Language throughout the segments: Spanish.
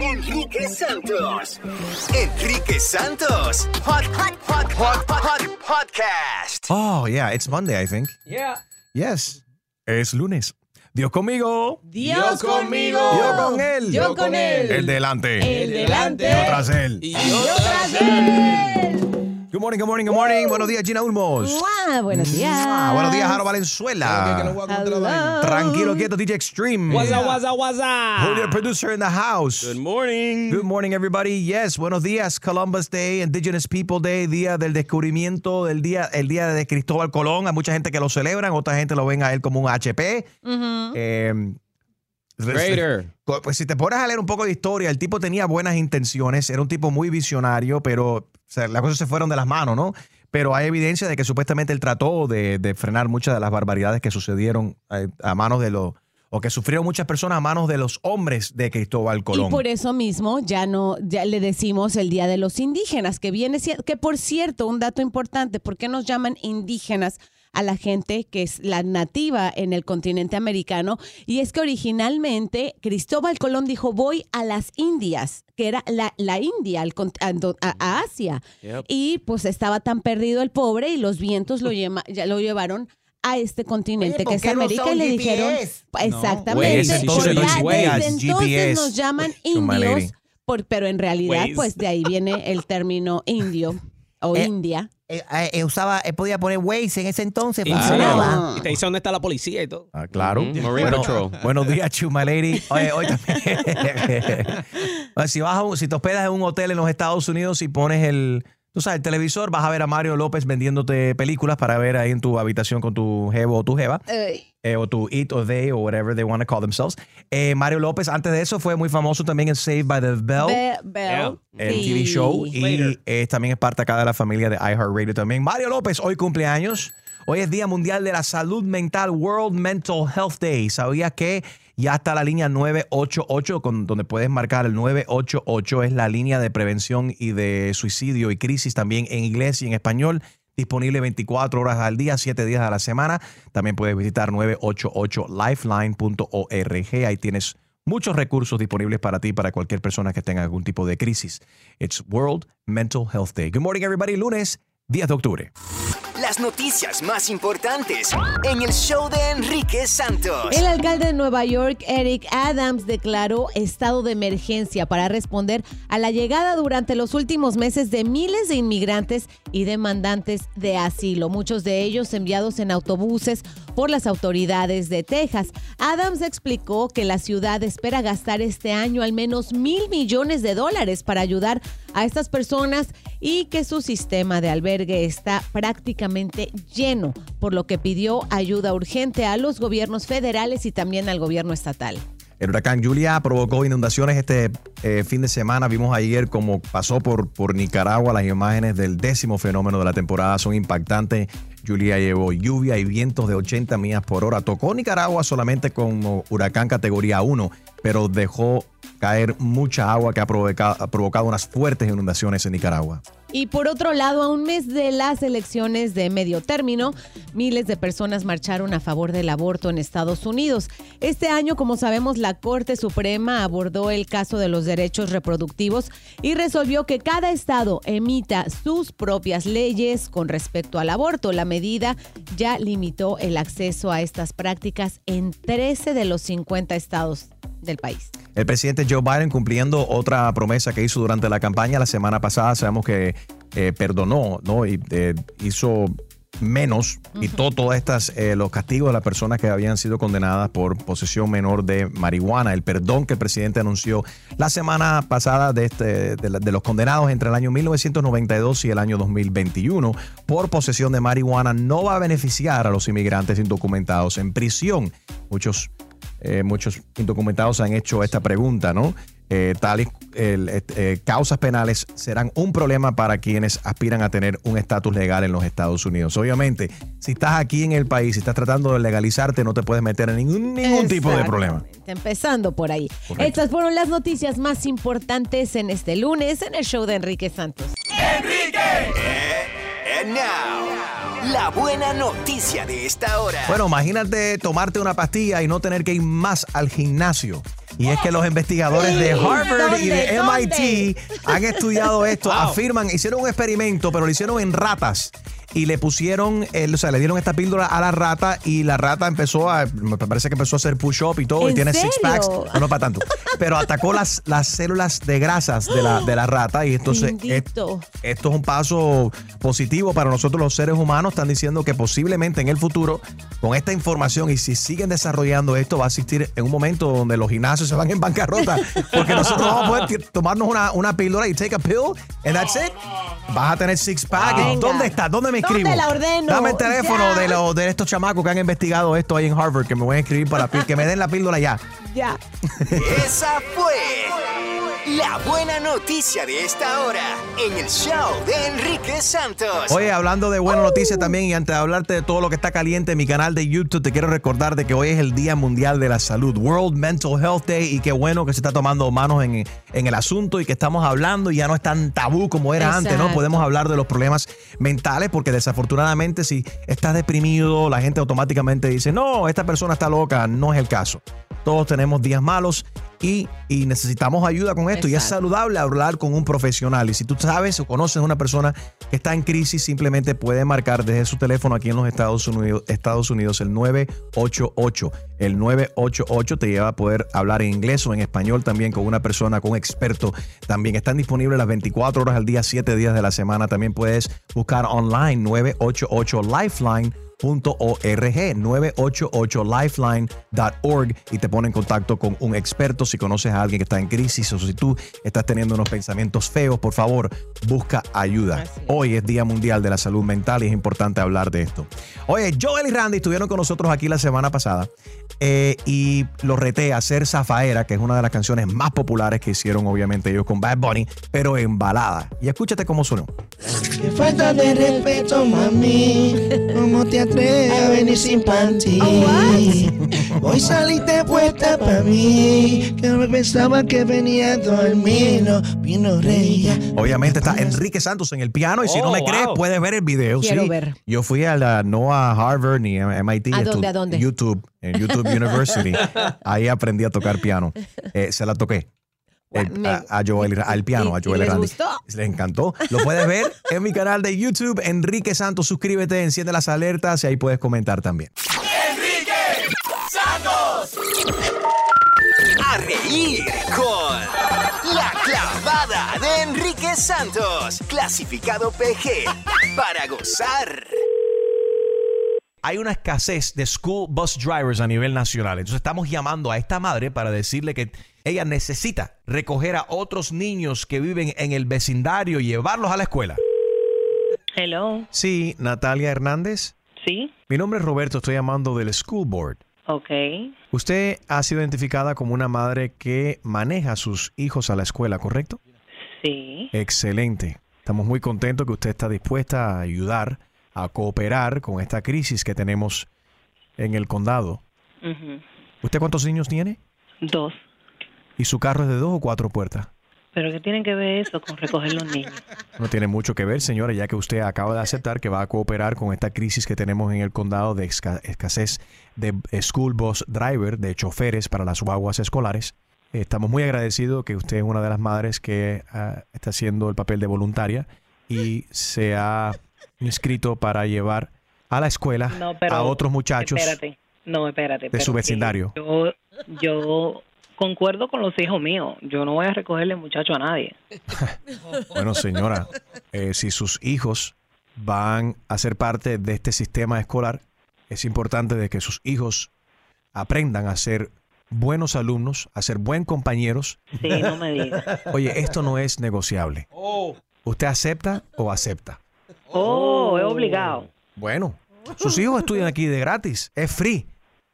Enrique Santos. Enrique Santos. Hot, hot, hot, hot, hot, podcast. Oh, yeah, it's Monday, I think. Yeah. Yes. Es lunes. Dios conmigo. Dios conmigo. Yo con él. Yo con él. El delante. El delante. Yo tras él. Y yo tras él. Good morning, good morning, good morning. Buenos días, Gina Ulmos. Buenos días. Ah, buenos días, Jaro Valenzuela. Hello. Tranquilo, quieto, DJ Extreme. What's up, what's up, what's up? Julio, producer in the house. Good morning. Good morning, everybody. Yes, buenos días. Columbus Day, Indigenous People Day, día del descubrimiento, del día, el día de Cristóbal Colón. Hay mucha gente que lo celebran, otra gente lo ven a él como un HP. Eh, Raider. Pues si te pones a leer un poco de historia, el tipo tenía buenas intenciones, era un tipo muy visionario, pero o sea, las cosas se fueron de las manos, ¿no? Pero hay evidencia de que supuestamente él trató de, de frenar muchas de las barbaridades que sucedieron eh, a manos de los, o que sufrieron muchas personas a manos de los hombres de Cristóbal Colón. Y por eso mismo ya no, ya le decimos el Día de los Indígenas, que viene, que por cierto, un dato importante, ¿por qué nos llaman indígenas? A la gente que es la nativa en el continente americano y es que originalmente Cristóbal Colón dijo voy a las Indias que era la, la India al cont- a, a- Asia Yep. y pues estaba tan perdido el pobre y los vientos lo, llema- ya lo llevaron a este continente que es América y le dijeron exactamente Waze, entonces ya Waze, desde entonces GPS. nos llaman indios por- pero en realidad Waze. pues de ahí viene el término indio o Eh, India Eh, eh, eh, usaba, eh, podía poner Waze en ese entonces. ¿En funcionaba. Y te dice dónde está la policía y todo. Ah, claro. Marine Bueno, Patrol. Buenos días, Chuma Lady. Oye, hoy también. Oye, si, vas a si te hospedas en un hotel en los Estados Unidos y pones el, tú sabes, el televisor, vas a ver a Mario López vendiéndote películas para ver ahí en tu habitación con tu jevo o tu jeva. eh, o tu it o they o whatever they want to call themselves. Eh, Mario López, antes de eso, fue muy famoso también en Saved by the Bell. Be- Bell. el Sí. TV show y eh, también es parte acá de la familia de iHeartRadio también. Mario López, hoy cumpleaños. Hoy es Día Mundial de la Salud Mental, World Mental Health Day. ¿Sabías que ya está la línea 988, con, donde puedes marcar el 988? Es la línea de prevención y de suicidio y crisis también en inglés y en español. Disponible 24 horas al día, 7 días a la semana. También puedes visitar 988lifeline.org. Ahí tienes muchos recursos disponibles para ti, para cualquier persona que tenga algún tipo de crisis. It's World Mental Health Day. Good morning, everybody. Lunes, 10 de octubre. La las noticias más importantes en el show de Enrique Santos. El alcalde de Nueva York, Eric Adams, declaró estado de emergencia para responder a la llegada durante los últimos meses de miles de inmigrantes y demandantes de asilo, muchos de ellos enviados en autobuses por las autoridades de Texas. Adams explicó que la ciudad espera gastar este año al menos mil millones de dólares para ayudar a estas personas y que su sistema de albergue está prácticamente lleno, por lo que pidió ayuda urgente a los gobiernos federales y también al gobierno estatal. El huracán Julia provocó inundaciones este eh, fin de semana. Vimos ayer cómo pasó por, por Nicaragua. Las imágenes del décimo fenómeno de la temporada son impactantes. Julia llevó lluvia y vientos de 80 millas por hora. Tocó Nicaragua solamente como huracán categoría 1, pero dejó caer mucha agua que ha provocado, provocado unas fuertes inundaciones en Nicaragua. Y por otro lado, a un mes de las elecciones de medio término, miles de personas marcharon a favor del aborto en Estados Unidos. Este año, como sabemos, la Corte Suprema abordó el caso de los derechos reproductivos y resolvió que cada estado emita sus propias leyes con respecto al aborto. La medida ya limitó el acceso a estas prácticas en 13 de los 50 estados del país. El presidente Joe Biden cumpliendo otra promesa que hizo durante la campaña la semana pasada, sabemos que eh, perdonó, ¿no? Y eh, hizo menos, quitó todos estas, eh, los castigos de las personas que habían sido condenadas por posesión menor de marihuana. El perdón que el presidente anunció la semana pasada de, este, de, la- de los condenados entre el año 1992 y el año 2021 por posesión de marihuana no va a beneficiar a los inmigrantes indocumentados en prisión. Muchos eh, muchos indocumentados han hecho esta pregunta, ¿no? Eh, tales eh, eh, causas penales serán un problema para quienes aspiran a tener un estatus legal en los Estados Unidos. Obviamente, si estás aquí en el país, si estás tratando de legalizarte, no te puedes meter en ningún, ningún tipo de problema. Empezando por ahí. Correcto. Estas fueron las noticias más importantes en este lunes en el show de Enrique Santos. And now, la buena noticia de esta hora. Bueno, imagínate tomarte una pastilla y no tener que ir más al gimnasio. Y es que los investigadores de Harvard y de ¿Dónde? MIT han estudiado esto, afirman, hicieron un experimento, pero lo hicieron en ratas. Y le pusieron, el- o sea, le dieron esta píldora a la rata y la rata empezó a, me parece que empezó a hacer push-up y todo, y ¿En tiene six serio? packs. No, no para tanto. Pero atacó las, las células de grasas de la, de la rata y entonces esto es un paso positivo para nosotros los seres humanos. Están diciendo que posiblemente en el futuro, con esta información y si siguen desarrollando esto, va a existir en un momento donde los gimnasios se van en bancarrota. Porque nosotros vamos a poder tomarnos una, una píldora y take a pill and that's it. Vas a tener six pack. Venga. ¿Dónde está? ¿Dónde me ¿Dónde escribo? la ordeno? Dame el teléfono de, los de estos chamacos que han investigado esto ahí en Harvard, que me voy a escribir para que me den la píldora ya. Ya. Esa fue la buena noticia de esta hora en el show de Enrique Santos. Oye, hablando de buena noticia también y antes de hablarte de todo lo que está caliente en mi canal de YouTube, te quiero recordar de que hoy es el Día Mundial de la Salud, World Mental Health Day y qué bueno que se está tomando manos en, en el asunto y que estamos hablando y ya no es tan tabú como era antes, ¿no? Podemos hablar de los problemas mentales porque desafortunadamente si estás deprimido, la gente automáticamente dice, no, esta persona está loca, no es el caso. Todos tenemos días malos y, y necesitamos ayuda con esto. Y es saludable hablar con un profesional. Y si tú sabes o conoces a una persona que está en crisis, simplemente puede marcar desde su teléfono aquí en los Estados Unidos, Estados Unidos el 988. El 988 te lleva a poder hablar en inglés o en español también con una persona, con un experto. También están disponibles las 24 horas al día, 7 días de la semana. También puedes buscar online 988 Lifeline. .org 988lifeline.org y te pone en contacto con un experto si conoces a alguien que está en crisis o si tú estás teniendo unos pensamientos feos, por favor, busca ayuda. Hoy es Día Mundial de la Salud Mental y es importante hablar de esto. Oye, Joel y Randy estuvieron con nosotros aquí la semana pasada eh, y los reté a hacer Zafaera, que es una de las canciones más populares que hicieron obviamente ellos con Bad Bunny, pero en balada. Y escúchate cómo sonó. Qué falta de respeto, mami. ¿Cómo te atreves a venir sin panty? Hoy saliste puesta para mí. Que me pensaba que venía a dormir. No vino reía. Obviamente está Enrique Santos en el piano y si no Oh, me crees wow. puedes ver el video. Quiero sí. ver. Yo fui a la, no a Harvard ni a MIT. ¿A dónde, a dónde? YouTube, en YouTube University. Ahí aprendí a tocar piano. Eh, se la toqué. El- Me- a, a Joel, al piano, a ¿Y- y Joel gustó? Les encantó. Lo puedes ver en mi canal de YouTube, Enrique Santos. Suscríbete, enciende las alertas y ahí puedes comentar también. Enrique Santos. A reír con La Clavada de Enrique Santos. Clasificado PG. Para gozar. Hay una escasez de school bus drivers a nivel nacional. Entonces estamos llamando a esta madre para decirle que ella necesita recoger a otros niños que viven en el vecindario y llevarlos a la escuela. Hello. Sí, Natalia Hernández. Sí. Mi nombre es Roberto, estoy llamando del School Board. Ok. Usted ha sido identificada como una madre que maneja a sus hijos a la escuela, ¿correcto? Sí. Excelente. Estamos muy contentos que usted está dispuesta a ayudar, a cooperar con esta crisis que tenemos en el condado. ¿Usted cuántos niños tiene? Dos. ¿Y su carro es de dos o cuatro puertas? ¿Pero qué tienen que ver eso con recoger los niños? No tiene mucho que ver, señora, ya que usted acaba de aceptar que va a cooperar con esta crisis que tenemos en el condado de esca- escasez de school bus driver, de choferes para las guaguas escolares. Estamos muy agradecidos que usted es una de las madres que ah, está haciendo el papel de voluntaria y se ha inscrito para llevar a la escuela No, pero. a otros muchachos Espérate. No, espérate. de su vecindario. Yo, yo concuerdo con los hijos míos. Yo no voy a recogerle muchacho a nadie. Bueno, señora, eh, si sus hijos van a ser parte de este sistema escolar, es importante de que sus hijos aprendan a ser buenos alumnos, a ser buen compañeros. Sí, no me digas. Oye, esto no es negociable. ¿Usted acepta o acepta? Oh, es obligado. Bueno, sus hijos estudian aquí de gratis, es free.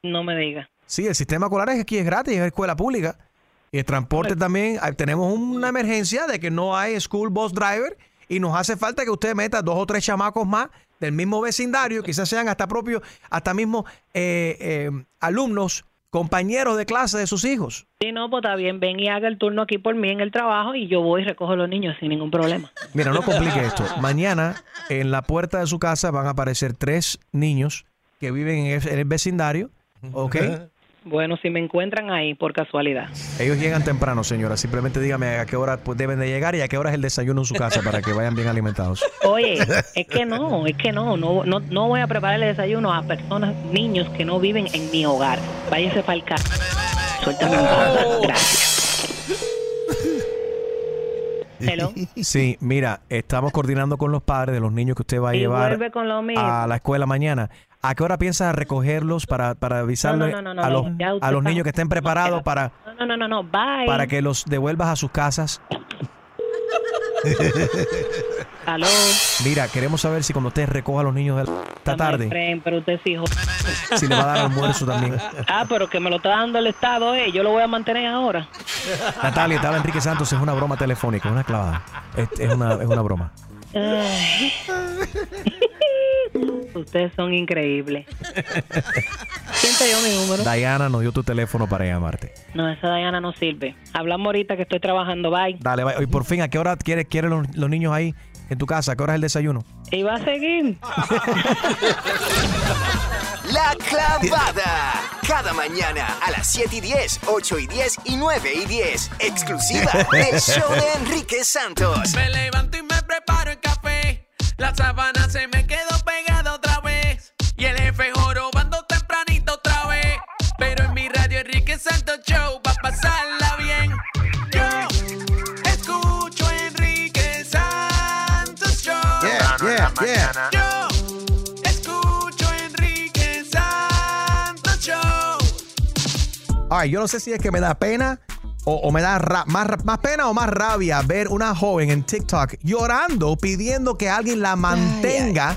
No me digas. Sí, el sistema escolar es aquí es gratis, es escuela pública. Y el transporte también, ah, tenemos una emergencia de que no hay school bus driver y nos hace falta que usted meta dos o tres chamacos más del mismo vecindario, quizás sean hasta propios, hasta mismo eh, eh, alumnos, compañeros de clase de sus hijos. Sí, no, pues está bien. Ven y haga el turno aquí por mí en el trabajo y yo voy y recojo a los niños sin ningún problema. Mira, no complique esto. Mañana en la puerta de su casa van a aparecer tres niños que viven en el, en el vecindario, ¿ok? Bueno, si me encuentran ahí por casualidad. Ellos llegan temprano, señora. Simplemente dígame a qué hora pues, deben de llegar y a qué hora es el desayuno en su casa para que vayan bien alimentados. Oye, es que no, es que no, no, no, no voy a prepararle desayuno a personas, niños que no viven en mi hogar. Váyase para el carro. Suéltame en paz. Gracias. Hello. Sí, mira, estamos coordinando con los padres de los niños que usted va a Y llevar vuelve con lo mismo. a la escuela mañana. ¿A qué hora piensa recogerlos para, para avisarle No, no, no, no, a los, a los niños que estén preparados para, No, no, no, no, no, bye. para que los devuelvas a sus casas? Aló. Mira, queremos saber si cuando usted recoja a los niños de esta No, tarde, pero usted es hijo. si le va a dar almuerzo también. Ah, pero que me lo está dando el Estado, eh. Yo lo voy a mantener ahora. Natalia, habla Enrique Santos, es una broma telefónica, una clavada. Es, es una, es una broma. Ustedes son increíbles. ¿Quién te dio mi número? Diana nos dio tu teléfono para llamarte. No, esa Diana no sirve. Hablamos ahorita que estoy trabajando. Bye. Dale, bye. y por fin, ¿a qué hora quieres quieren los, los niños ahí en tu casa? ¿A qué hora es el desayuno? Y va a seguir. La clavada. Cada mañana a las 7 y 10, 8 y 10 y 9 y 10. Exclusiva del show de Enrique Santos. Me levanto y me preparo el café. La sábana se me quedó Ay, yo no sé si es que me da pena o, o me da ra- más, más pena o más rabia ver una joven en TikTok llorando pidiendo que alguien la mantenga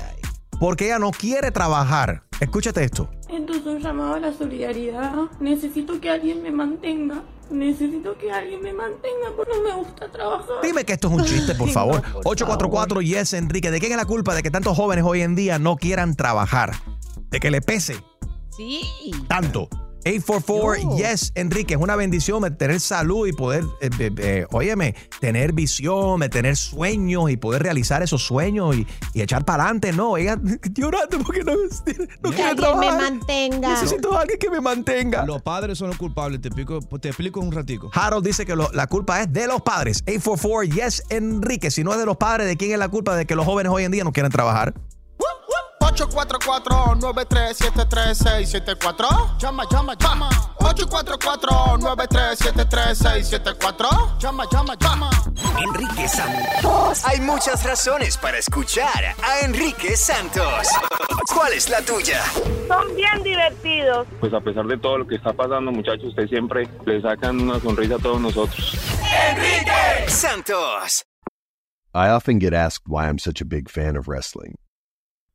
porque ella no quiere trabajar. Escúchate esto. Entonces un llamado a la solidaridad. Necesito que alguien me mantenga. Necesito que alguien me mantenga porque no me gusta trabajar. Dime que esto es un chiste, por favor. no, por 844 Yes Enrique. ¿De quién es la culpa de que tantos jóvenes hoy en día no quieran trabajar? De que le pese Sí. tanto. 844 Yes Enrique, es una bendición tener salud y poder, eh, eh, eh, óyeme, tener visión, tener sueños y poder realizar esos sueños y, y echar para adelante. No, ella llorando porque no, no quiere alguien me trabajar. mantenga. Necesito a alguien que me mantenga. Los padres son los culpables. Te explico, te explico en un ratico. Harold dice que lo- la culpa es de los padres. 844 Yes Enrique. Si no es de los padres, ¿de quién es la culpa de que los jóvenes hoy en día no quieren trabajar? 844-9373674. Llama, llama, llama. 844-9373674. Llama, llama, llama. Enrique Santos. Hay muchas razones para escuchar a Enrique Santos. ¿Cuál es la tuya? Son bien divertidos. Pues a pesar de todo lo que está pasando, muchachos, ustedes siempre le sacan una sonrisa a todos nosotros. Enrique Santos. I often get asked why I'm such a big fan of wrestling,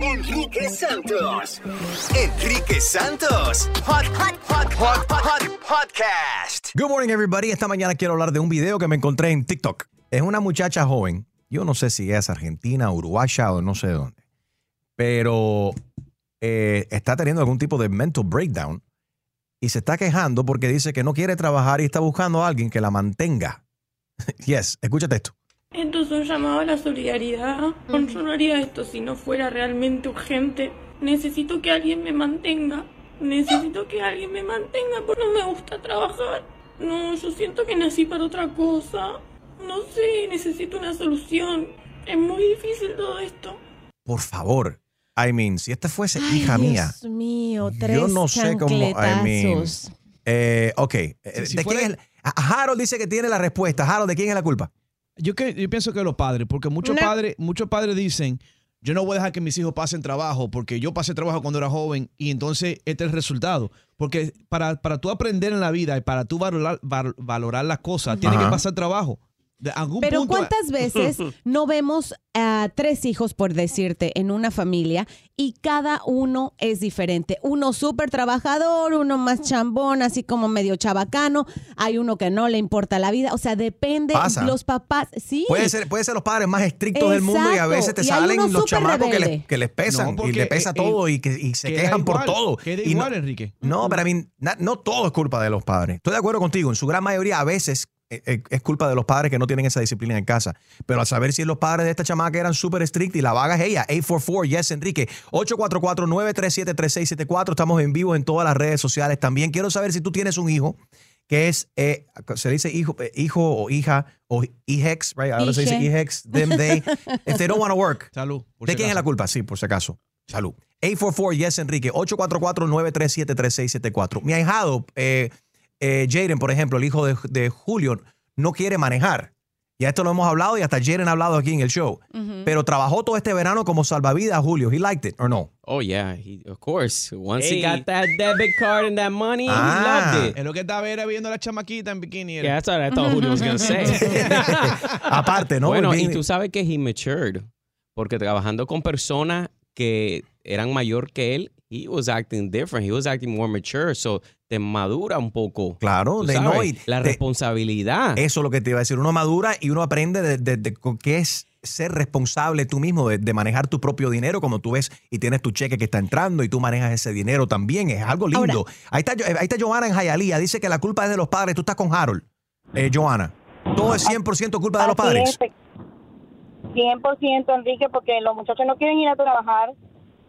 Enrique Santos. Enrique Santos. Hot, hot, hot, hot, hot, podcast. Good morning, everybody. Esta mañana quiero hablar de un video que me encontré en TikTok. Es una muchacha joven. Yo no sé si es argentina, uruguaya o no sé dónde. Pero eh, está teniendo algún tipo de mental breakdown y se está quejando porque dice que no quiere trabajar y está buscando a alguien que la mantenga. yes, escúchate esto. Entonces un llamado a la solidaridad. Yo no haría esto si no fuera realmente urgente. Necesito que alguien me mantenga. Necesito que alguien me mantenga porque no me gusta trabajar. No, yo siento que nací para otra cosa. No sé, necesito una solución. Es muy difícil todo esto. Por favor. I mean, si esta fuese Ay, hija mía, Dios mío, tres yo no sé cómo. I mean, eh, ok. eh, si ¿de fuera- quién es el- a- Harold dice que tiene la respuesta. Harold, ¿de quién es la culpa? Yo, que, yo pienso que los padres, porque muchos padres, muchos padres dicen, yo no voy a dejar que mis hijos pasen trabajo, porque yo pasé trabajo cuando era joven y entonces este es el resultado. Porque para, para tú aprender en la vida y para tú valorar, val- valorar las cosas, tiene Ajá. que pasar trabajo. De algún Pero punto- ¿cuántas veces no vemos a tres hijos, por decirte, en una familia y cada uno es diferente? Uno súper trabajador, uno más chambón, así como medio chabacano, hay uno que no le importa la vida, o sea, depende Pasa. los papás, sí. Puede ser, puede ser los padres más estrictos del mundo y a veces te salen los chamacos que les, que les pesan No, y le pesa eh, todo y, que, y se queda quejan por todo. queda Y no- igual, Enrique. No, pero I mean, na- no todo es culpa de los padres. Estoy de acuerdo contigo. En su gran mayoría, a veces eh, eh, es culpa de los padres que no tienen esa disciplina en casa. Pero a saber si los padres de esta chamaca eran súper estrictos y la vaga es ella. 844, yes, Enrique. 844-937-3674. Estamos en vivo en todas las redes sociales. También quiero saber si tú tienes un hijo que es, eh, se dice hijo, eh, hijo o hija o hijex, right? Ahora se dice Hije. hijex, them, they. If they don't want to work. Salud. ¿De si quién es la culpa? Sí, por si acaso. Salud. 844 Yes Enrique, 844-937-3674. Mi ahijado, eh, eh, Jaden, por ejemplo, el hijo de, de Julio, no quiere manejar. Ya esto lo hemos hablado y hasta Jaden ha hablado aquí en el show. Pero trabajó todo este verano como salvavidas, Julio. He liked it, or no? Oh, yeah, he, of course. Once Hey. he got that debit card and that money, Ah. he loved it. Es lo que estaba era viendo a la chamaquita en bikini. era. Yeah, that's what I thought Julio was going to say. Aparte, ¿no? Bueno, y tú sabes que he matured. Porque trabajando con personas que eran mayor que él, he was acting different. He was acting more mature. So, te madura un poco. Claro, de no, la te- responsabilidad. Eso es lo que te iba a decir. Uno madura y uno aprende de, de- qué es ser responsable tú mismo, de, de manejar tu propio dinero, como tú ves y tienes tu cheque que está entrando y tú manejas ese dinero también. Es algo lindo. ahí, está, ahí está Johanna en Hialeah. Dice que la culpa es de los padres. Tú estás con Harold, eh, Johanna. Todo es 100% culpa de los padres. es, 100% Enrique, porque los muchachos no quieren ir a trabajar,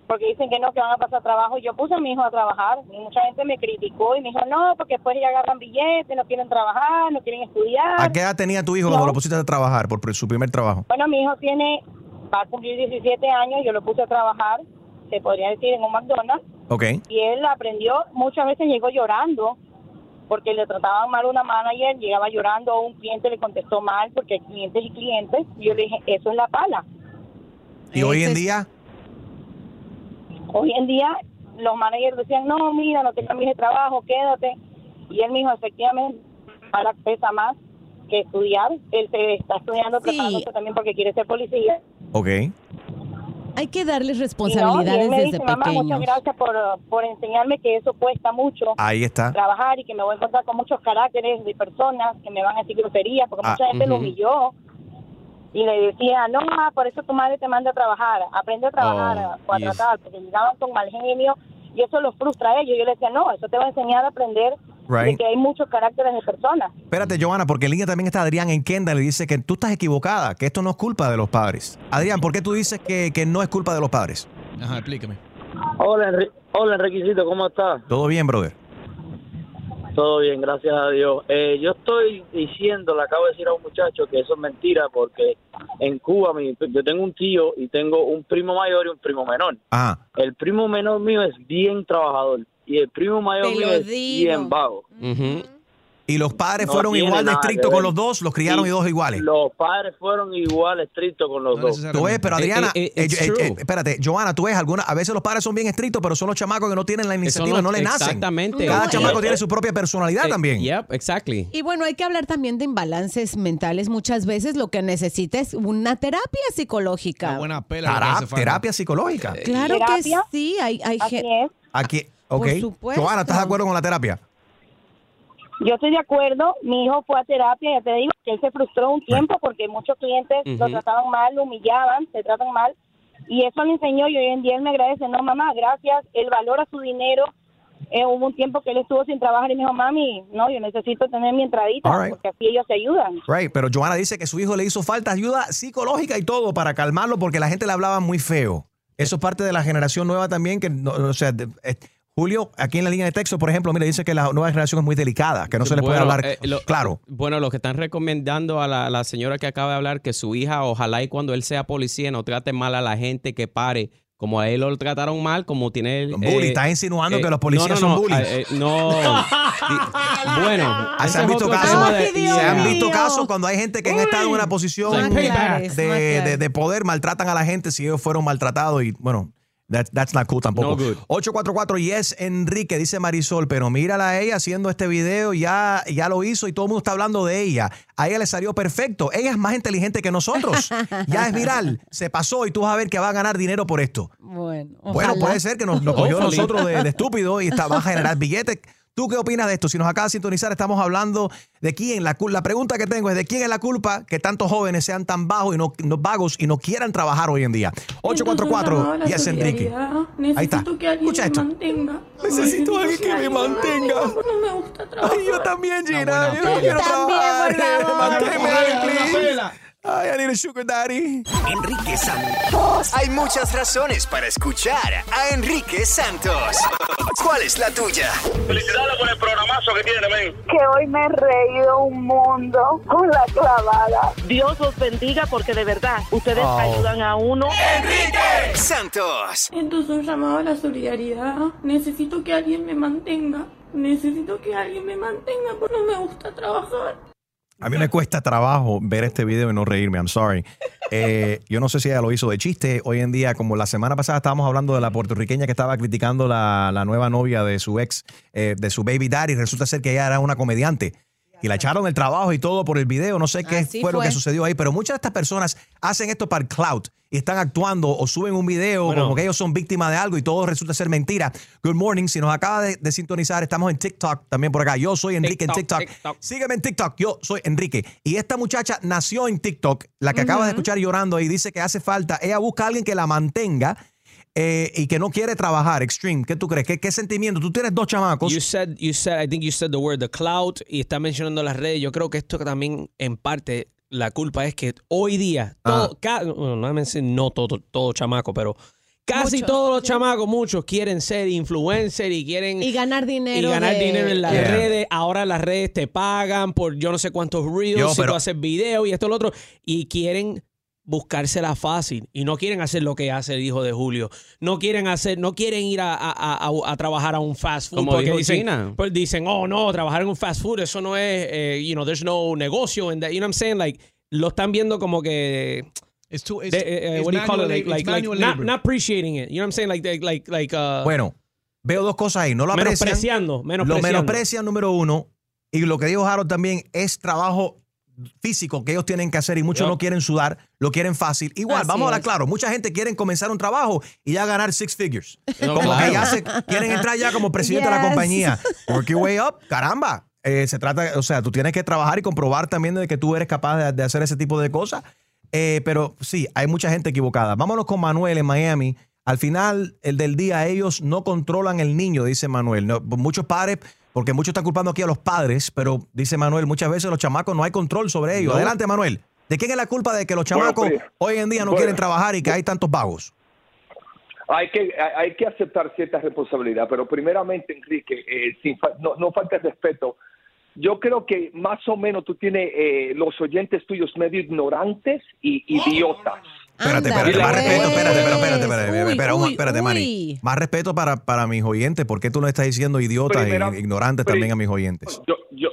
porque dicen que no, que van a pasar trabajo. Yo puse a mi hijo a trabajar y mucha gente me criticó y me dijo, no, porque después ya agarran billetes, no quieren trabajar, no quieren estudiar. ¿A qué edad tenía tu hijo cuando lo pusiste a trabajar por su primer trabajo? Bueno, mi hijo tiene, va a cumplir 17 años, yo lo puse a trabajar, se podría decir, en un McDonald's, Ok. y él aprendió, muchas veces llegó llorando, porque le trataban mal una manager, llegaba llorando, o un cliente le contestó mal, porque hay clientes y clientes, y yo le dije, eso es la pala. Y hoy en día, Hoy en día los managers decían, no, mira, no te cambies de trabajo, quédate. Y él mismo, efectivamente, ahora pesa más que estudiar. Él se está estudiando, preparándose también porque quiere ser policía. ok. Hay que darles Y no, y responsabilidades él me desde dice, mamá, muchas gracias por, por enseñarme que eso cuesta mucho. Ahí está. Trabajar y que me voy a encontrar con muchos caracteres de personas que me van a decir groserías, porque Ah, mucha gente lo humilló. Y le decía, no, ma, por eso tu madre te manda a trabajar, aprende a trabajar, Oh, a, a yes. tratar, porque llegaban con mal genio y eso los frustra a ellos. Yo le decía, no, eso te va a enseñar a aprender de Right. que hay muchos caracteres de personas. Espérate, Johanna, porque en línea también está Adrián en Kendall y dice que tú estás equivocada, que esto no es culpa de los padres. Adrián, ¿por qué tú dices que, que no es culpa de los padres? Ajá, explícame. Hola, Enri- Hola Enriquecito, ¿cómo estás? Todo bien, brother. Todo bien, gracias a Dios. Eh, yo estoy diciendo, le acabo de decir a un muchacho que eso es mentira porque en Cuba mi- yo tengo un tío y tengo un primo mayor y un primo menor. Ajá. El primo menor mío es bien trabajador y el primo mayor mío es bien vago. ¿Y los padres No fueron igual de estrictos con los dos? ¿Los criaron Sí, y dos iguales? Los padres fueron igual estrictos con los dos. Tú ves, pero Adriana, Eh, eh, eh, eh, eh, espérate, Johanna, tú ves, alguna, a veces los padres son bien estrictos, pero son los chamacos que no tienen la iniciativa, los- no le nacen. exactamente. Cada No, chamaco eh, tiene su propia personalidad Eh, también. Yep, exactly. Y bueno, hay que hablar también de imbalances mentales. Muchas veces lo que necesita es una terapia psicológica. buena Tara- terapia psicológica. Claro ¿Terapia? que sí, hay, hay Así gen- es. Aquí, ok. supuesto. Johanna, ¿estás de acuerdo con la terapia? Yo estoy de acuerdo, mi hijo fue a terapia, ya te digo que él se frustró un tiempo porque muchos clientes lo trataban mal, lo humillaban, se tratan mal, y eso le enseñó y hoy en día él me agradece, no mamá, gracias, él valora su dinero. Eh, hubo un tiempo que él estuvo sin trabajar y me dijo, mami, no, yo necesito tener mi entradita, right. porque así ellos se ayudan. Right, pero Joana dice que su hijo le hizo falta ayuda psicológica y todo para calmarlo porque la gente le hablaba muy feo. Eso es parte de la generación nueva también, que, no- o sea, de- eh, Julio, aquí en la línea de texto, por ejemplo, mira, dice que la nueva generación es muy delicada, que no se le puede Bueno, hablar eh, lo- claro. Bueno, lo que están recomendando a la, la señora que acaba de hablar, que su hija, ojalá y cuando él sea policía, no trate mal a la gente que pare. Como a él lo trataron mal, como tiene el. Bully, estás insinuando que los policías no, no, son no, bullies. eh, eh, no. Bueno, Ah, se han visto casos, se han visto casos cuando hay gente que han estado en una posición de poder, maltratan a la gente si ellos fueron maltratados y bueno, that- that's not cool tampoco. No good. 844 Yes Enrique, dice Marisol, pero mírala a ella haciendo este video, ya, ya lo hizo y todo el mundo está hablando de ella. A ella le salió perfecto. Ella es más inteligente que nosotros. Ya es viral, se pasó y tú vas a ver que va a ganar dinero por esto. Bueno, Bueno, puede ser que nos, nos cogió nosotros de, de estúpido y está, va a generar billetes. ¿Tú qué opinas de esto? Si nos acaba de sintonizar, estamos hablando de quién. La, la pregunta que tengo es de quién es la culpa que tantos jóvenes sean tan bajos y no, no vagos y no quieran trabajar hoy en día. 844 Entonces, Yes llamaba a la Enrique. solidaridad. Ahí está. Necesito que alguien Escucha me esto. mantenga. Necesito a alguien que me mantenga. No me gusta trabajar. Ay, yo también, Gina. yo no quiero También, trabajar. por favor. Manténme, Buena please. Ay, I need a sugar daddy. Enrique Santos. Hay muchas razones para escuchar a Enrique Santos. ¿Cuál es la tuya? Felicidades por el programazo que tiene, men. Que hoy me he reído un mundo con la clavada. Dios los bendiga porque de verdad ustedes Oh. ayudan a uno. Enrique Santos. Entonces un llamado a la solidaridad. Necesito que alguien me mantenga. Necesito que alguien me mantenga porque no me gusta trabajar. A mí me cuesta trabajo ver este video y no reírme, I'm sorry. Eh, yo no sé si ella lo hizo de chiste. Hoy en día, como la semana pasada estábamos hablando de la puertorriqueña que estaba criticando la, la nueva novia de su ex, eh, de su baby daddy, resulta ser que ella era una comediante. Y la echaron el trabajo y todo por el video. No sé qué Así fue, lo fue. que sucedió ahí, pero muchas de estas personas hacen esto para el cloud y están actuando o suben un video Bueno. como que ellos son víctimas de algo y todo resulta ser mentira. Good morning. Si nos acaba de, de sintonizar, estamos en TikTok también por acá. Yo soy Enrique en TikTok. Sígueme en TikTok. Yo soy Enrique. Y esta muchacha nació en TikTok, la que acabas de escuchar llorando y dice que hace falta. Ella busca a alguien que la mantenga eh, y que no quiere trabajar. Extreme. ¿Qué tú crees? ¿Qué, qué sentimiento? Tú tienes dos chamacos. You said, you said, I think you said the word the cloud y está mencionando las redes. Yo creo que esto también en parte la culpa es que hoy día todo, ca- bueno, no, no todo, todo chamaco, pero casi Muchos, todos los chamacos, muchos quieren ser influencer y quieren Y ganar dinero. y ganar de- dinero en las Yeah. redes. Ahora las redes te pagan por yo no sé cuántos reels Yo, si pero- tú haces videos y esto y lo otro. Y quieren buscársela fácil y no quieren hacer lo que hace el hijo de Julio. No quieren hacer, no quieren ir a, a- a- trabajar a un fast food Como porque dijo dicen, pues dicen, oh no, trabajar en un fast food, eso no es, eh, you know, there's no negocio en that. You know what I'm saying? Like, lo están viendo como que It's too, it's, de- eh, it's what do you call it? Like, like, like manual not, appreciating it. You know what I'm saying? Like, like, like, like, uh, Bueno, veo dos cosas ahí. No lo aprecian. menospreciando, Lo menospreciando. menosprecian, número uno. Y lo que dijo Harold también es trabajo físico que ellos tienen que hacer y muchos Yep. no quieren sudar, lo quieren fácil. Igual, Así vamos a hablar es. claro, mucha gente quiere comenzar un trabajo y ya ganar six figures. No, como claro. que ya se quieren entrar ya como presidente de la compañía. Work your way up, caramba. Eh, se trata, o sea, tú tienes que trabajar y comprobar también de que tú eres capaz de, de hacer ese tipo de cosas. Eh, pero sí, hay mucha gente equivocada. Vámonos con Manuel en Miami. Al final el del día, ellos no controlan el niño, dice Manuel. No, muchos padres, porque muchos están culpando aquí a los padres, pero dice Manuel, muchas veces los chamacos no hay control sobre ellos. No. Adelante, Manuel. ¿De quién es la culpa de que los Bueno, chamacos pues, hoy en día no bueno. quieren trabajar y que hay tantos vagos? Hay que, hay hay que aceptar cierta responsabilidad, pero primeramente, Enrique, eh, sin fa- no, no falta respeto. Yo creo que más o menos tú tienes eh, los oyentes tuyos medio ignorantes y idiotas. Espérate, espérate, más pues. respeto, espérate, espérate, espérate, espérate, espérate, uy, espérate, Manny. uy. Más respeto para, para mis oyentes. ¿Por qué tú no estás diciendo idiotas e ignorantes también a mis oyentes? Yo, yo,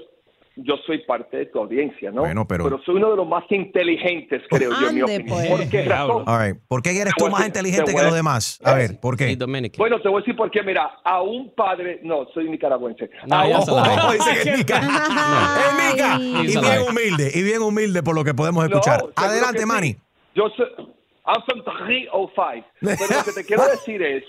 yo soy parte de tu audiencia, ¿no? Bueno, pero- soy uno de los más inteligentes, creo yo, en mi opinión. pues. ¿Por qué razón? All right. ¿Por qué eres tú más inteligente te que los demás? A ver, ¿por qué? Bueno, te voy a decir por qué. Mira, a un padre... No, soy nicaragüense. No, a un- dice que es Nica. Es Nica. Y bien humilde, y bien humilde por lo que podemos escuchar. Adelante. Manny. Yo soy... I'm from 305. Pero lo que te quiero decir es...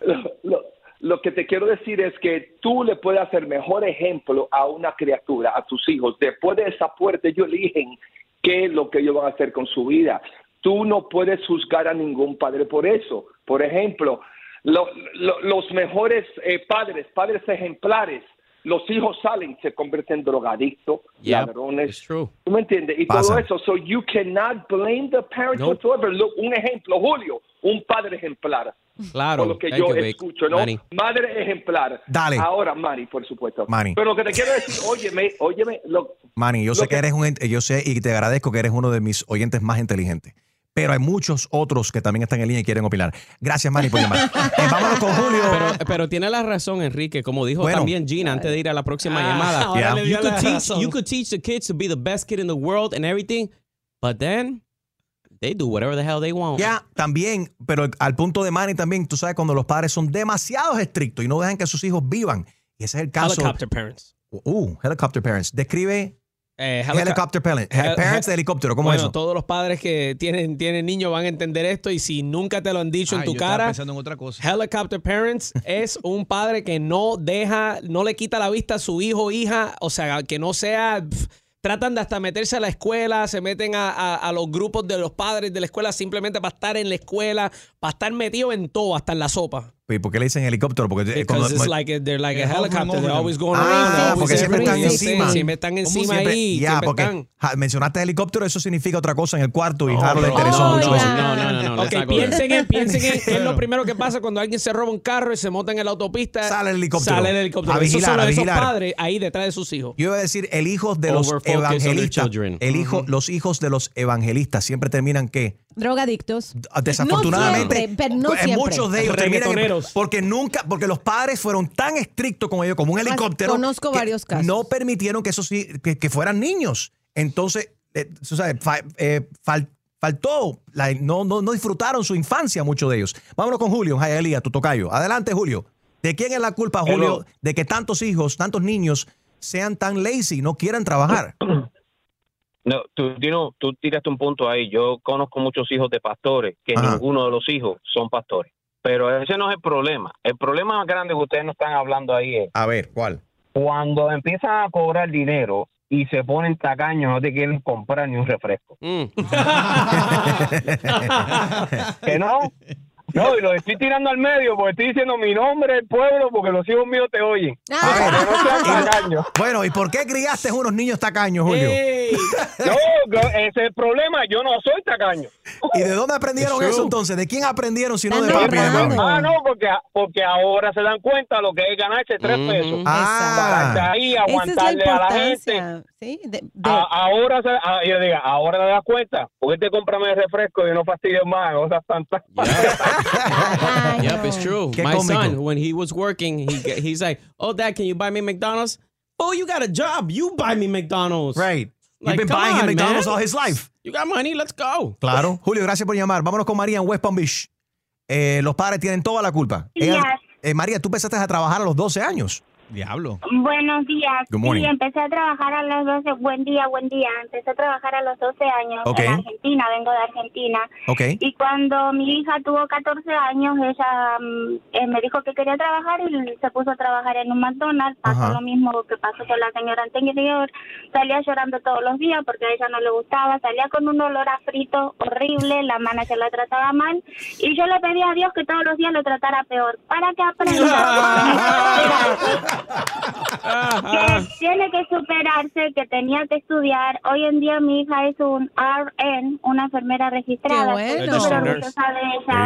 lo- lo- lo que te quiero decir es que tú le puedes hacer mejor ejemplo a una criatura, a tus hijos. Después de esa puerta ellos eligen qué es lo que ellos van a hacer con su vida. Tú no puedes juzgar a ningún padre por eso. Por ejemplo, lo- lo- los mejores eh, padres, padres ejemplares, los hijos salen, se convierten en drogadictos, Yep, ladrones. true. ¿Tú me entiendes? Y Pasa. todo eso. So you cannot blame the parents Nope. whatsoever. Look, un ejemplo, Julio, un padre ejemplar. Claro. Por lo que Thank yo you, escucho, ¿no? Manny. Madre ejemplar. Dale. Ahora, Mari, por supuesto. Manny. Pero lo que te quiero decir, óyeme, óyeme, lo, Manny, yo Lo sé que que- eres un, yo sé y te agradezco que eres uno de mis oyentes más inteligentes. Pero hay muchos otros que también están en línea y quieren opinar. Gracias, Manny, por llamar. Eh, vámonos con Julio. Pero, pero tiene la razón, Enrique, como dijo Bueno. también Gina antes de ir a la próxima Ah, llamada. Yeah. You could, la teach, you could teach the kids to be the best kid in the world and everything, but then they do whatever the hell they want. Ya, también, pero al punto de Manny también, tú sabes, cuando los padres son demasiado estrictos y no dejan que sus hijos vivan. Y ese es el caso. Helicopter parents. Uh, helicopter parents. Describe Eh, helicopter parents. Hel- parents hel- de helicóptero, ¿cómo bueno, es eso? todos los padres que tienen, tienen niños van a entender esto y si nunca te lo han dicho Ay, en tu yo cara, pensando en otra cosa. Helicopter Parents es un padre que no deja, no le quita la vista a su hijo o hija, o sea, que no sea, pf, tratan de hasta meterse a la escuela, se meten a, a- a los grupos de los padres de la escuela simplemente para estar en la escuela, para estar metido en todo, hasta en la sopa. ¿Y por qué le dicen helicóptero? Porque eh, Because cuando- it's like a- they're like a helicopter, they're always going Ah, around, they're always porque siempre están everywhere. encima. Siempre están ¿Cómo encima siempre? ahí, Ya, siempre porque están. ja, mencionaste helicóptero, eso significa otra cosa en el cuarto y No, Harold le interesó Oh, mucho eso. No, no, no, no. let's Ok, not go there. piensen en, piensen en, es lo primero que pasa cuando alguien se roba un carro y se monta en la autopista. Sale el helicóptero. Sale el helicóptero. A Esos vigilar, son a esos vigilar. padres ahí detrás de sus hijos. Yo iba a decir el hijo de los Overfocus on their evangelistas. children. El hijo, Los hijos de los evangelistas siempre terminan que Drogadictos. desafortunadamente No siempre, pero no en siempre. muchos de ellos terminan en- Reggaetoneros. Porque nunca porque los padres fueron tan estrictos con ellos como un helicóptero conozco que varios casos. no permitieron que esos hi- que, que fueran niños entonces eh, fa- eh, fal- faltó la- no, no, no disfrutaron su infancia muchos de ellos vámonos con Julio Jayalía tu tocayo adelante Julio ¿de quién es la culpa Julio Hello. de que tantos hijos tantos niños sean tan lazy no quieran trabajar No, tú, Dino, tú tiraste un punto ahí. Yo conozco muchos hijos de pastores que Ajá. ninguno de los hijos son pastores. Pero ese no es el problema. El problema más grande que ustedes no están hablando ahí es a ver ¿cuál? cuando empiezan a cobrar dinero y se ponen tacaños, no te quieren comprar ni un refresco. Mm. ¿Que no? No, y lo estoy tirando al medio porque estoy diciendo mi nombre del pueblo porque los hijos míos te oyen. A ver, Que no bueno ¿y por qué criaste unos niños tacaños Julio? No, ese es el problema. Yo no soy tacaño. ¿Y de dónde aprendieron eso entonces? ¿De quién aprendieron si no de papi? Ah, no, porque, porque ahora se dan cuenta lo que es ganarse tres pesos. Ah. Para ahí, Esa es la aguantarle a la gente. ¿sí? De- de- A- ahora se, a- yo diga, ahora te das cuenta. ¿Por qué te cómprame el refresco y no fastidies más? Cosas tantas. Ay, Yep, it's true. Qué My cómico. son, when he was working, he he's like, "Oh, Dad, can you buy me McDonald's?" Oh, you got a job. You buy me McDonald's. Right. You've been buying him on, McDonald's man. all his life. You got money. Let's go. Claro. Julio, gracias por llamar. Vámonos con María en West Palm Beach. Eh, los padres tienen toda la culpa. Ella- eh, María, tú empezaste a trabajar a los 12 años. Diablo. Buenos días. Good morning. Sí, empecé a trabajar a los 12. Buen día, buen día. Empecé a trabajar a los 12 años en Argentina. Vengo de Argentina. Ok. Y cuando mi hija tuvo 14 años, ella mm, eh, me dijo que quería trabajar y se puso a trabajar en un McDonald's. Pasó Ajá. lo mismo que pasó con la señora anterior. Salía llorando todos los días porque a ella no le gustaba. Salía con un olor a frito horrible. La manager la trataba mal. Y yo le pedí a Dios que todos los días lo tratara peor. Para que aprenda. que tiene que superarse, que tenía que estudiar. Hoy en día mi hija es un RN, una enfermera registrada. Qué bueno. de ella.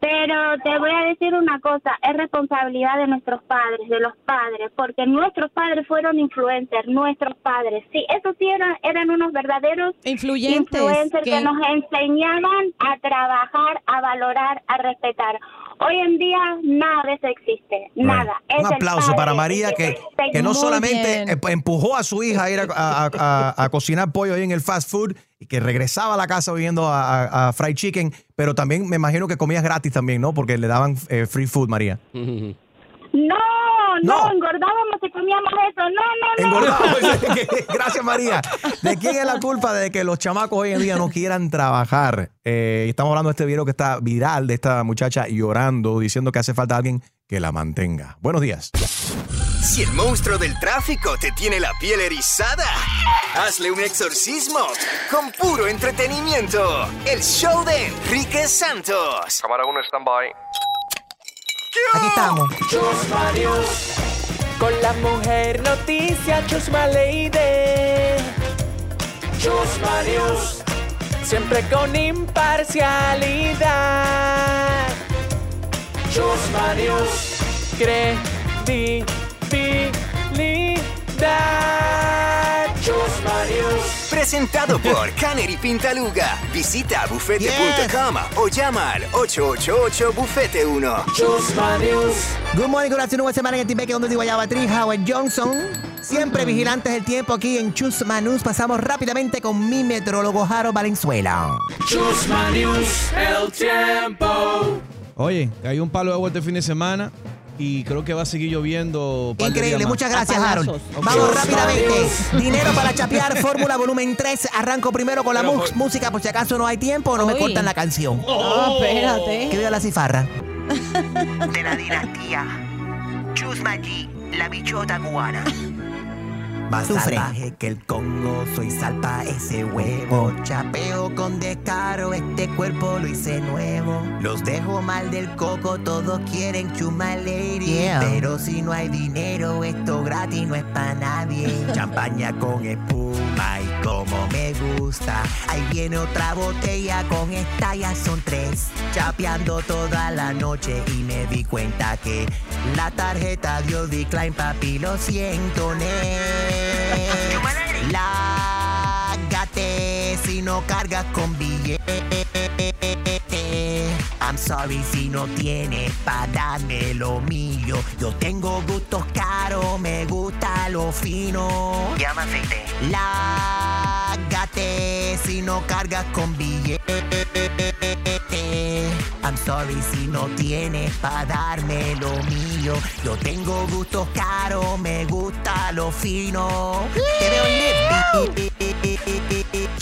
Pero te voy a decir una cosa, es responsabilidad de nuestros padres, de los padres, porque nuestros padres fueron influencers, nuestros padres. Sí, esos sí eran, eran unos verdaderos Influyentes, influencers que... que- nos enseñaban a trabajar, a valorar, a respetar. Hoy en día nada de eso existe, nada. Un aplauso para María que, que no solamente bien. empujó a su hija a ir a, a- a- a cocinar pollo ahí en el fast food y que regresaba a la casa viendo a, a- a fried chicken, pero también me imagino que comías gratis también, ¿no? Porque le daban eh, free food, María. No, no, No. engordábamos y comíamos eso. No, no, no. Engordado. Gracias, María. ¿De quién es la culpa de que los chamacos hoy en día no quieran trabajar? Eh, estamos hablando de este video que está viral de esta muchacha llorando, diciendo que hace falta alguien que la mantenga. Buenos días. Si el monstruo del tráfico te tiene la piel erizada, hazle un exorcismo con puro entretenimiento. El show de Enrique Santos. Cámara 1, stand-by. Aquí estamos. Chusma News. Con la mujer noticia Chusma Lady. Chusma News. Siempre con imparcialidad. Chusma News. Credibilidad. Presentado por Canary Pintaluga. Visita bufete.com o llama al 888 Bufete 1. Chusma News. Good morning, good afternoon, buena semana en el Tibeque, donde digo Guayabatri, Howard Johnson. Siempre vigilantes del tiempo aquí en Chusma News. Pasamos rápidamente con mi metrólogo Jaro Valenzuela. Chusma News. El tiempo. Oye, hay un palo de agua este fin de semana y creo que va a seguir lloviendo. Increíble, muchas gracias, Harold. Vamos rápidamente. Dinero para chapear, Fórmula Volumen 3. Arranco primero con la Pero música por si acaso no hay tiempo o no me cortan la canción. Oh, espérate. Que veo la cifarra. de la dinastía Chusma G, la bichota cubana. Más salvaje que el Congo, soy salpa ese huevo. Chapeo con descaro, este cuerpo lo hice nuevo. Los dejo mal del coco, todos quieren chuma lady. Yeah. Pero si no hay dinero, esto gratis no es para nadie. Champaña con espuma y como me gusta. Ahí viene otra botella, con esta ya son tres. Chapeando toda la noche y me di cuenta que la tarjeta dio decline, papi, lo siento, ne. Lágate si no cargas con billete. I'm sorry si no tienes pa' darme lo mío. Yo tengo gustos caros, me gusta lo fino. Llama aceite. Lágate si no cargas con billete. I'm sorry si no tienes pa' darme lo mío. Yo tengo gustos caros, me gusta lo fino. Te veo.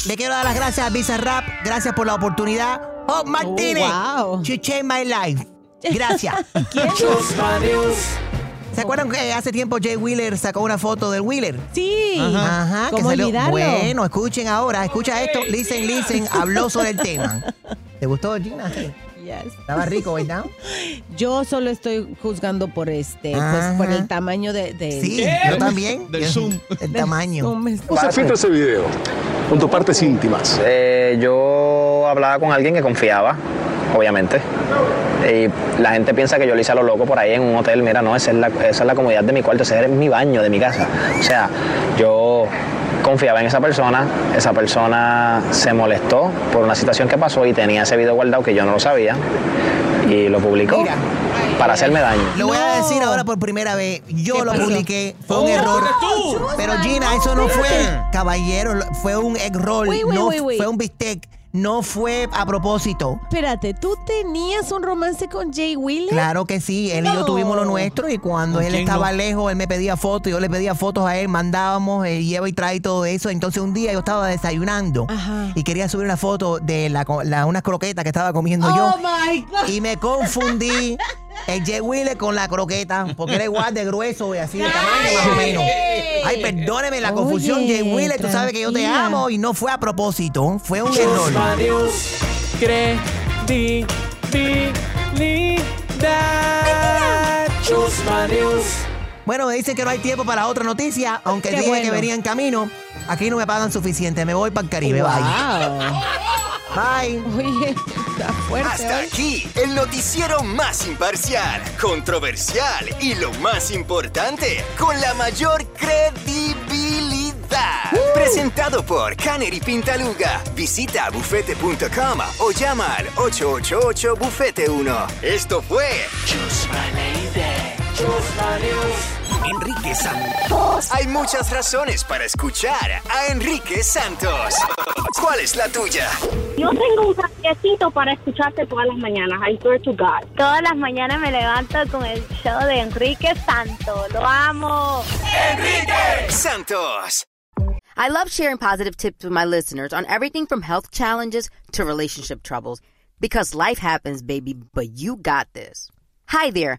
Le quiero dar las gracias a Visa Rap. Gracias por la oportunidad. Oh, Martínez. wow. You changed my life. Gracias. ¿Se acuerdan que hace tiempo Jay Wheeler sacó una foto del Wheeler? Sí. Ajá. Ajá, que ¿Cómo salió- olvidarlo? Bueno, escuchen ahora, escucha esto. Listen, listen, habló sobre el tema. ¿Te gustó, Gina? Yes. Estaba rico, ¿verdad? Yo solo estoy juzgando por este, pues por el tamaño de. de- Sí, yo también. Del Yo- Zoom. El tamaño. Zoom es- Repite ese video con tus partes íntimas. Eh, yo hablaba con alguien que confiaba, obviamente. Y la gente piensa que yo lo hice a lo loco por ahí en un hotel. Mira, no, esa es la, esa es la comodidad de mi cuarto, ese es mi baño de mi casa. O sea, yo confiaba en esa persona, esa persona se molestó por una situación que pasó y tenía ese video guardado que yo no lo sabía y lo publicó Mira. para hacerme daño. Lo voy a decir ahora por primera vez. Yo ¿Qué lo pasó? publiqué. Fue un Oh, error. tú. Pero Gina, eso no fue, caballero, fue un error. Wait, wait, no fue un bistec. No fue a propósito. Espérate, ¿tú tenías un romance con Jay Wheeler? Claro que sí, él y yo tuvimos lo nuestro y cuando ¿Con él estaba no? lejos, él me pedía fotos, yo le pedía fotos a él, mandábamos, él lleva y trae todo eso. Entonces un día yo estaba desayunando Ajá. y quería subir una foto de la, la- unas croquetas que estaba comiendo Oh yo my God. y me confundí el Jay Wheeler con la croqueta porque era igual de grueso y así de tamaño más o menos. Ay, perdóneme la confusión, Oye, Jay Wheeler, tú sabes que yo te tranquila. amo y no fue a propósito, fue un error. Bueno, me dicen que no hay tiempo para otra noticia, aunque Qué dije que venía en camino. Aquí no me pagan suficiente, me voy para el Caribe, Wow. bye. Bye. Oye, está fuerte. Hasta hoy. aquí el noticiero más imparcial, controversial y lo más importante, con la mayor credibilidad. Presentado por Canary Pintaluga. Visita bufete.com o llama al 888 Bufete 1. Esto fue News. Enrique Santos. Hay muchas razones para escuchar a Enrique Santos. ¿Cuál es la tuya? Yo tengo un saquecito para escucharte todas las mañanas. I swear to God. Todas las mañanas me levanto con el show de Enrique Santo. Lo amo. Enrique Santos. I love sharing positive tips with my listeners on everything from health challenges to relationship troubles because life happens, baby, but you got this. Hi there.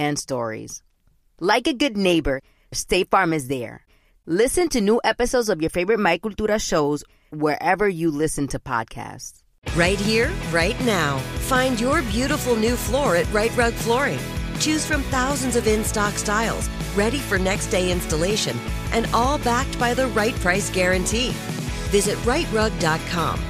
and stories. Like a good neighbor, State Farm is there. Listen to new episodes of your favorite My Cultura shows wherever you listen to podcasts. Right here, right now. Find your beautiful new floor at Right Rug Flooring. Choose from thousands of in stock styles, ready for next day installation, and all backed by the right price guarantee. Visit rightrug.com.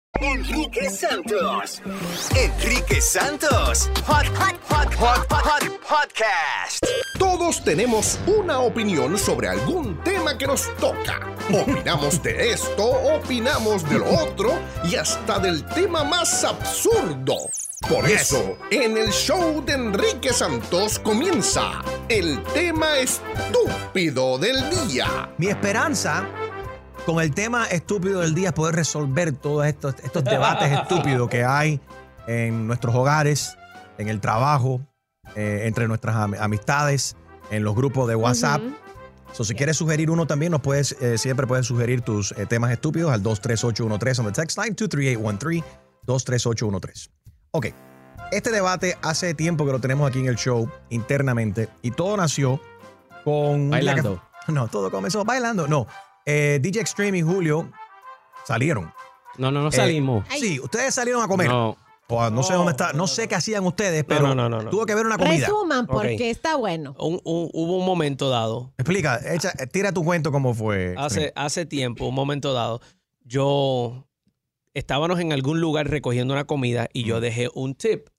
Enrique Santos. Enrique Santos. Hot, hot, hot, hot, hot, hot podcast. Todos tenemos una opinión sobre algún tema que nos toca. Opinamos de esto, opinamos de lo otro y hasta del tema más absurdo. Por eso, en el show de Enrique Santos comienza el tema estúpido del día. Mi esperanza con el tema estúpido del día poder resolver todos estos, estos debates estúpidos que hay en nuestros hogares, en el trabajo, eh, entre nuestras am- amistades, en los grupos de WhatsApp. So, si quieres sugerir uno también, nos puedes, eh, siempre puedes sugerir tus eh, temas estúpidos al 23813 on the text line, 23813, 23813. Ok, este debate hace tiempo que lo tenemos aquí en el show internamente y todo nació con... Bailando. no, todo comenzó bailando. No, eh, DJ Extreme y Julio salieron. No, no, no Eh, salimos. sí, ustedes salieron a comer. No. O a- no sé dónde está, no sé qué hacían ustedes, pero no, no, no, no. tuvo que ver una comida. Resuman porque está bueno. Un- un- hubo un momento dado, Explica, echa- tira tu cuento cómo fue. hace, hace tiempo, un momento dado, yo estábamos en algún lugar recogiendo una comida y yo dejé un tip.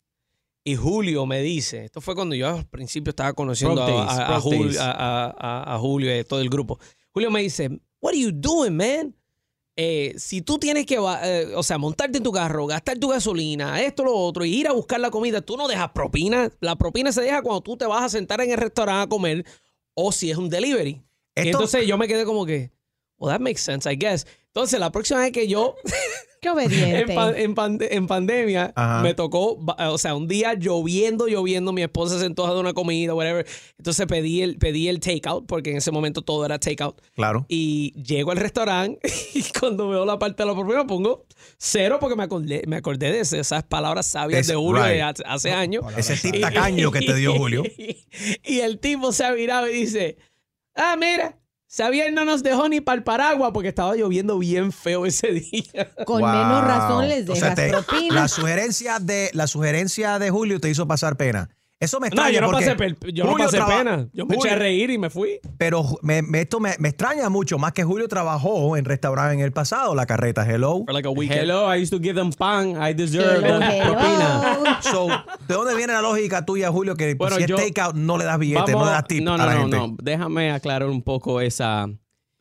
Y Julio me dice, esto fue cuando yo al principio estaba conociendo a, a- a Julio, a Julio y todo el grupo. Julio me dice, what are you doing, man? Eh, si tú tienes que, eh, o sea, montarte en tu carro, gastar tu gasolina, esto, lo otro, y ir a buscar la comida, tú no dejas propina. La propina se deja cuando tú te vas a sentar en el restaurante a comer o si es un delivery. Y entonces yo me quedé como que, well, that makes sense, I guess. Entonces, la próxima vez que yo Qué obediente. en, pan- en pande- en pandemia Ajá. me tocó, o sea, un día lloviendo, lloviendo, mi esposa se antoja de una comida, whatever. Entonces pedí el, pedí el takeout, porque en ese momento todo era takeout. Claro. Y llego al restaurante y cuando veo la parte de la propina pongo cero porque me acordé, me acordé de esas palabras sabias Es- de Julio right. de hace, hace años. Ese tacaño que te dio Julio. Y el tipo se ha virado y dice, ah, mira, Xavier no nos dejó ni para el paraguas porque estaba lloviendo bien feo ese día. Con menos razón les O sea, dejas te- propina. la sugerencia de la sugerencia de Julio te hizo pasar pena. Eso me No, extraña yo no porque pasé, pe- yo no Julio pasé traba- pena. Yo me eché a Julio- reír y me fui. Pero me, me- esto me, me extraña mucho, más que Julio trabajó en restaurante en el pasado, la carreta Hello. For like a weekend. Hello, I used to give them pan. I deserve Hello, propina. So, ¿de dónde viene la lógica tuya, Julio, que Bueno, si es takeout no le das billete, no le das tip no, a no, la no, gente? no. Déjame aclarar un poco esa.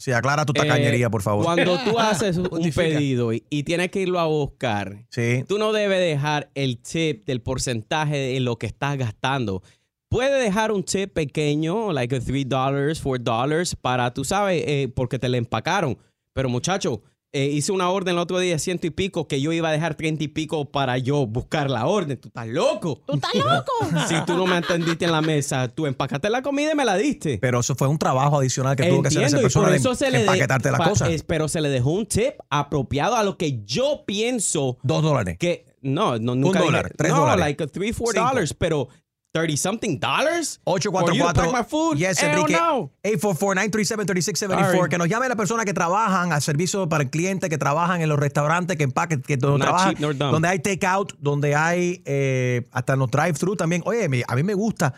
Sí, aclara tu tacañería, Eh, por favor. Cuando tú haces un Justifica. pedido y, y tienes que irlo a buscar, Sí. tú no debes dejar el tip del porcentaje de lo que estás gastando. Puedes dejar un tip pequeño, like a $3, $4, para, tú sabes, eh, porque te le empacaron. Pero muchacho, eh, hice una orden el otro día, ciento y pico, que yo iba a dejar treinta y pico para yo buscar la orden. ¿Tú estás loco? ¿Tú estás loco? Si tú no me atendiste en la mesa, tú empacaste la comida y me la diste. Pero eso fue un trabajo adicional que tuvo que hacer esa Entiendo, y persona por de eso se le de- empaquetarte las pa- cosas. es- pero se le dejó un tip apropiado a lo que yo pienso Dos dólares. que no, no nunca dije- dólar, tres no, dólares. like three, four dollars, pero 30 something dollars. For you to pack my 844 food? Yes, Enrique. no. 844-937-3674. Sorry. Que nos llame la persona que trabajan al servicio para el cliente, que trabajan en los restaurantes, que empaquen, que donde trabajan, cheap donde hay takeout, donde hay eh, hasta los drive-thru también. Oye, a mí me gusta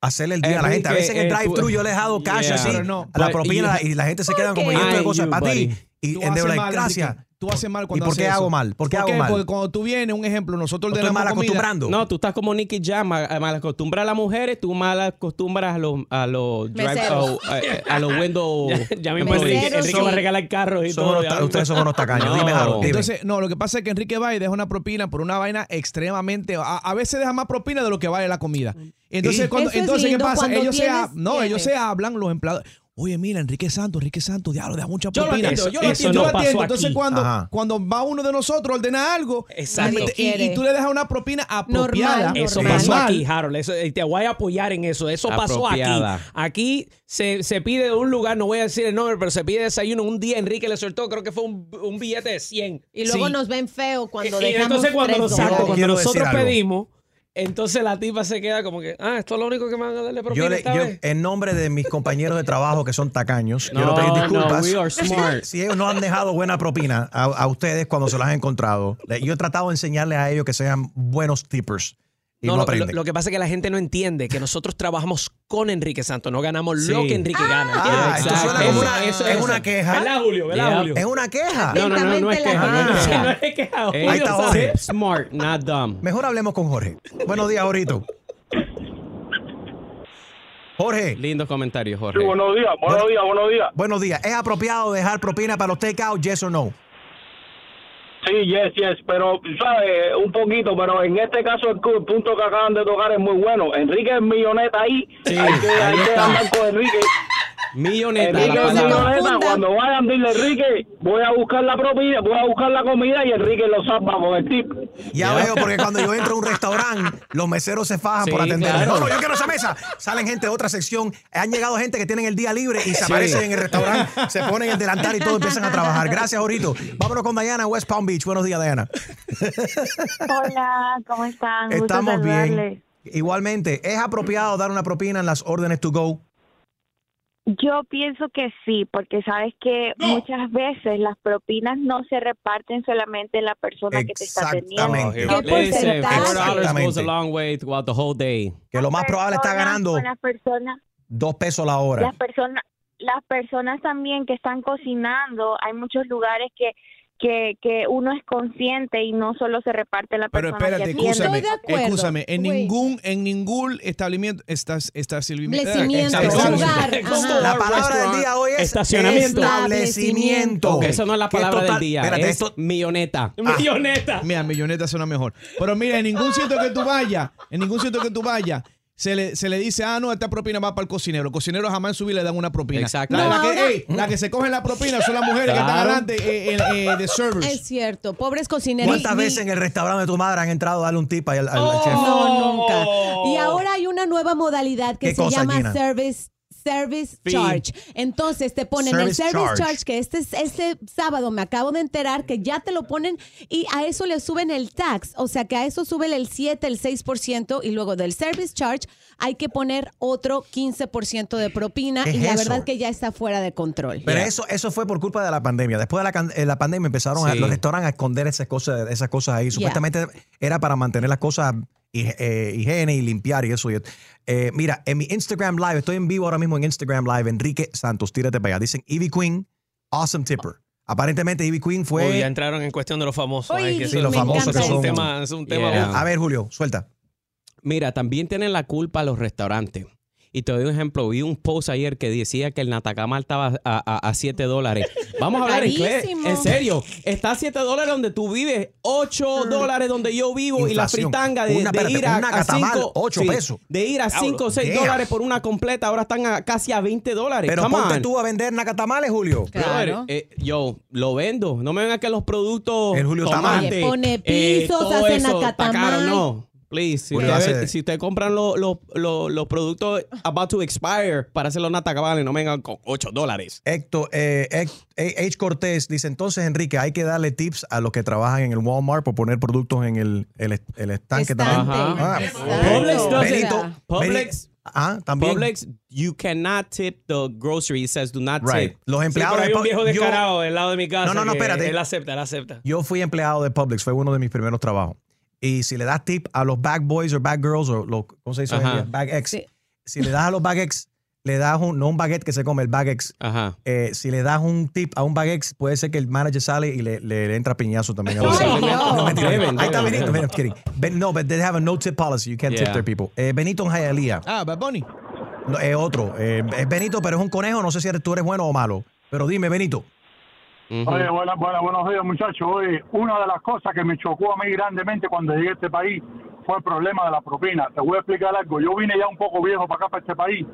hacerle el día a la gente. A veces en el eh, drive-thru yo le he dejado cash Yeah. así, Pero no, a la propina, you- y la gente se queda como Ay, lleno de cosas para ti. Y like, mal, gracias. Tú haces mal ¿Y cuando por qué haces hago eso. mal? ¿Por qué ¿Por hago mal? Porque cuando tú vienes, un ejemplo, nosotros Estoy ordenamos mal comida. acostumbrando. No, tú estás como Nicky Jam, mal mal acostumbras a las mujeres, tú mal acostumbras a los a los drive Meseros. a, a- a los window. Ya, ya mismo. Enrique, Enrique va a regalar carros y Son todo. unos ya ta- mismo. ustedes son unos tacaños. No. Dime, Harold, dime. Entonces, no, lo que pasa es que Enrique va y deja una propina por una vaina extremadamente. A, a veces deja más propina de lo que vale la comida. Entonces, ¿Y? cuando, Eso es entonces ¿qué lindo, pasa? cuando Ellos se, ha- tienes, no, ellos tienes. se hablan, los empleados. Oye, mira, Enrique Santos, Enrique Santos, diablo, deja mucha Yo lo propina. atiendo, yo lo Y atiendo. Eso no atiendes. pasó Entonces, aquí. cuando, Ajá. cuando va uno de nosotros, ordena algo. Exacto. Y, y- y tú le dejas una propina apropiada. Normal, Eso normal. pasó normal. aquí, Harold. Eso, te voy a apoyar en eso. Eso pasó aquí. Apropiada. Aquí se, se pide de un lugar, no voy a decir el nombre, pero se pide desayuno. Un día Enrique le soltó, creo que fue un, un billete de 100. Y luego Sí. nos ven feo cuando y, y dejamos entonces cuando, tres nos cuando nosotros algo. pedimos, entonces la tipa se queda como que, ah, esto es lo único que me van a darle propina Yo, le- esta yo, vez. en nombre de mis compañeros de trabajo que son tacaños, quiero No, pedir no, disculpas. we are Si- smart. Si, ellos no han dejado buena propina a, a ustedes cuando se las han encontrado, yo he tratado de enseñarles a ellos que sean buenos tippers y no, No, lo, lo- lo que pasa es que la gente no entiende que nosotros trabajamos con Enrique Santos, no ganamos Sí. lo que Enrique gana. Ah, esto suena como una, Eso- es eso- una queja. ¿Verdad, Julio? ¿Verdad, Yeah. Julio? Es una queja. No, no, no, no es queja, no es no es Julio, Ahí está smart, not dumb. Mejor hablemos con Jorge. Buenos días, Jorito. Jorge, Lindo comentario, Jorge. Sí, buenos días, buenos días, buenos días. buenos días. ¿Es apropiado dejar propina para los takeout, yes or no? Sí, yes, yes, pero, ¿sabes? Un poquito, pero en este caso el, punto que acaban de tocar es muy bueno. Enrique es milloneta ahí. Sí, hay que, hay ahí que está. andar con Enrique. Milloneta, Enrique la milloneta. Cuando vayan, dile Enrique, voy a buscar la propina, voy a buscar la comida y Enrique lo salva con el tip. Ya veo, porque cuando yo entro a un restaurante, los meseros se fajan Sí, por atenderme. claro. No, no, yo quiero esa mesa. Salen gente de otra sección. Han llegado gente que tienen el día libre y se Sí. aparecen en el restaurante, se ponen el delantal y todo empiezan a trabajar. Gracias, Jorito. Vámonos con Diana, West Palm Beach. Buenos días, Diana. Hola, ¿cómo están? Gusto Estamos bien. Igualmente, ¿es apropiado dar una propina en las órdenes to go? Yo pienso que sí, porque sabes que muchas veces las propinas no se reparten solamente en la persona que te está day. Que lo más probable está ganando personas, dos pesos la hora. las personas, las personas también que están cocinando, hay muchos lugares que que, que uno es consciente y no solo se reparte la Pero persona espérate, que atiende. escúchame, escúchame, en ningún, en ningún establecimiento, estás, establecimiento. La palabra del día hoy es Estacionamiento. establecimiento. Eso no es la palabra total- del día. espérate, es esto- milloneta. Ah, Mira, milloneta suena mejor. Pero mira, en ningún sitio que tú vayas, en ningún sitio que tú vayas, se le, se le dice, ah, no, esta propina va para el cocinero. El cocinero jamás en su vida le dan una propina. Exacto. La, No, la que, la que se cogen la propina son las mujeres que están adelante eh, eh, eh, de servers. Es cierto, pobres cocineros. ¿Cuántas Ni- veces en el restaurante de tu madre han entrado a darle un tip ahí al, al- al chef? No, nunca. Y ahora hay una nueva modalidad que ¿Qué se cosa, llama Gina? service service Fee. charge. Entonces te ponen Service el service charge. charge. que este este sábado me acabo de enterar que ya te lo ponen y a eso le suben el tax, o sea que a eso suben el 7, el 6% y luego del service charge hay que poner otro 15% de propina ¿Qué y es la eso? verdad que ya está fuera de control. Pero eso, eso fue por culpa de la pandemia. Después de la, eh, la pandemia empezaron a- los restaurantes a esconder esas cosas, esas cosas ahí. Supuestamente era para mantener las cosas higiene y limpiar y eso. y- eh, mira, en mi Instagram Live, estoy en vivo ahora mismo en Instagram Live, Enrique Santos, tírate para allá. Dicen Ivy Queen, awesome tipper. Aparentemente Ivy Queen fue... Uy, ya entraron en cuestión de los famosos. Uy, Ay, que Sí, los es famosos que es un son- tema, es un tema Yeah. A ver, Julio, suelta. Mira, también tienen la culpa los restaurantes. Y te doy un ejemplo. Vi un post ayer que decía que el Natacamal estaba a, a, 7 dólares. Vamos a hablar inglés. Carísimo. En serio. Está a 7 dólares donde tú vives, 8 dólares donde yo vivo y la Inflación. fritanga de, Una, de espérate, ir a, a catamal, cinco- ocho sí, pesos. De ir a Diablo, 5 o 6 damn. dólares por una completa, ahora están a, casi a 20 dólares. Pero Come ponte on. tú a vender nacatamales, Julio. Brother, eh, yo lo vendo. No me vengan que los productos. El Julio está mal. tomate, Oye, pone eh, pisos, todo hace eso, está nacatamal. caro. No, please. Si ustedes si ustedes compran los los- los- los productos about to expire para hacer los natacabales, no me vengan con 8 dólares. Héctor, eh, H. H. Cortés dice, entonces, Enrique, hay que darle tips a los que trabajan en el Walmart por poner productos en el, el, el estanque Estante, también. Ah. Publix doesn't- Benito, Publix, Ah, también. Publix, you cannot tip the grocery. It says do not Right. tip. Los Sí, empleados pero hay de un Pu- viejo yo- descarado del lado de mi casa. No, no, no, espérate. Él acepta, él acepta. Yo fui empleado de Publix, fue uno de mis primeros trabajos. Y si le das tip a los bag boys o bag girls o los, ¿cómo se dice? Bag ex. Sí. Si le das a los bag ex, le das un, no un baguette que se come, el bag ex. Ajá. Eh, si le das un tip a un bag ex, puede ser que el manager sale y le, le, le entra piñazo también. a los- Ay, no. No, mentira. Deben, Ahí está Benito. deben. I'm kidding. Ben- no, but they have a no tip policy. You can't tip their people. Eh, Benito en Hialeah. Ah, Bad Bunny. No, es otro. Eh, es Benito, pero es un conejo. No sé si eres, tú eres bueno o malo. Pero dime, Benito. Oye, buenas, buenas, buenos días, muchachos. Oye, una de las cosas que me chocó a mí grandemente cuando llegué a este país fue el problema de la propina. Te voy a explicar algo. Yo vine ya un poco viejo para acá, para este país,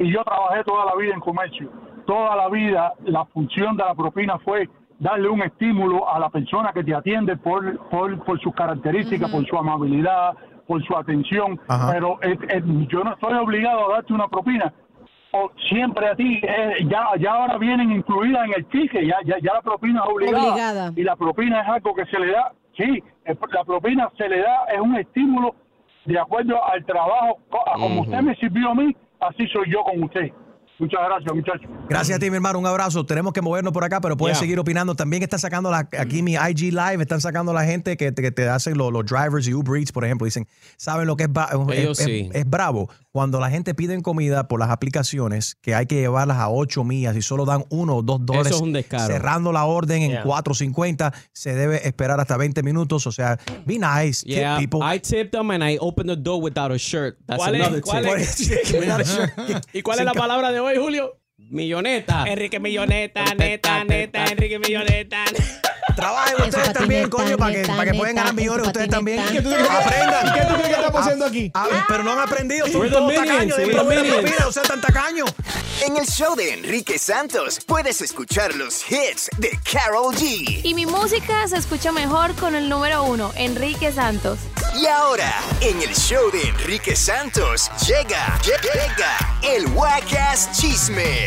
y yo trabajé toda la vida en comercio. Toda la vida la función de la propina fue darle un estímulo a la persona que te atiende por, por, por sus características, por su amabilidad, por su atención. Ajá. Pero eh, eh, yo no estoy obligado a darte una propina o siempre a ti, eh, ya, ya ahora vienen incluidas en el ticket, ya, ya, ya la propina es obligada, Obligada. Y la propina es algo que se le da, sí, la propina se le da, es un estímulo de acuerdo al trabajo, como usted me sirvió a mí, así soy yo con usted. Muchas gracias, muchachos. Gracias a ti, mi hermano. Un abrazo. Tenemos que movernos por acá, pero puedes Yeah. seguir opinando. También está sacando la, aquí mi IG Live, están sacando la gente que, te- que te hacen los, los drivers y Uber Eats, por ejemplo. Dicen, ¿saben lo que es, ba- es- Ellos es- sí. es bravo? Cuando la gente pide comida por las aplicaciones, que hay que llevarlas a 8 millas y solo dan uno o dos dólares. es un descaro. Cerrando la orden en Yeah. 4.50, se debe esperar hasta 20 minutos. O sea, be nice, tip Yeah, people. I tipped them and I opened the door without a shirt. That's ¿Cuál es- another cuál tip. es- Without a shirt. ¿Y cuál es la palabra de hoy, Julio? Milloneta. Enrique Milloneta, neta, neta, Enrique Milloneta. Trabajen ustedes también, coño, para que, para que puedan ganar millones ustedes también. ¿Qué tú crees que- Aprendan. ¿Qué tú crees que estamos haciendo aquí? Ah, pero no han aprendido. Son todos tacaños. sea, tan tacaños. En el show de Enrique Santos puedes escuchar los hits de Carol G. Y mi música se escucha mejor con el número uno, Enrique Santos. Y ahora, en el show de Enrique Santos, llega, llega el Wacas Chisme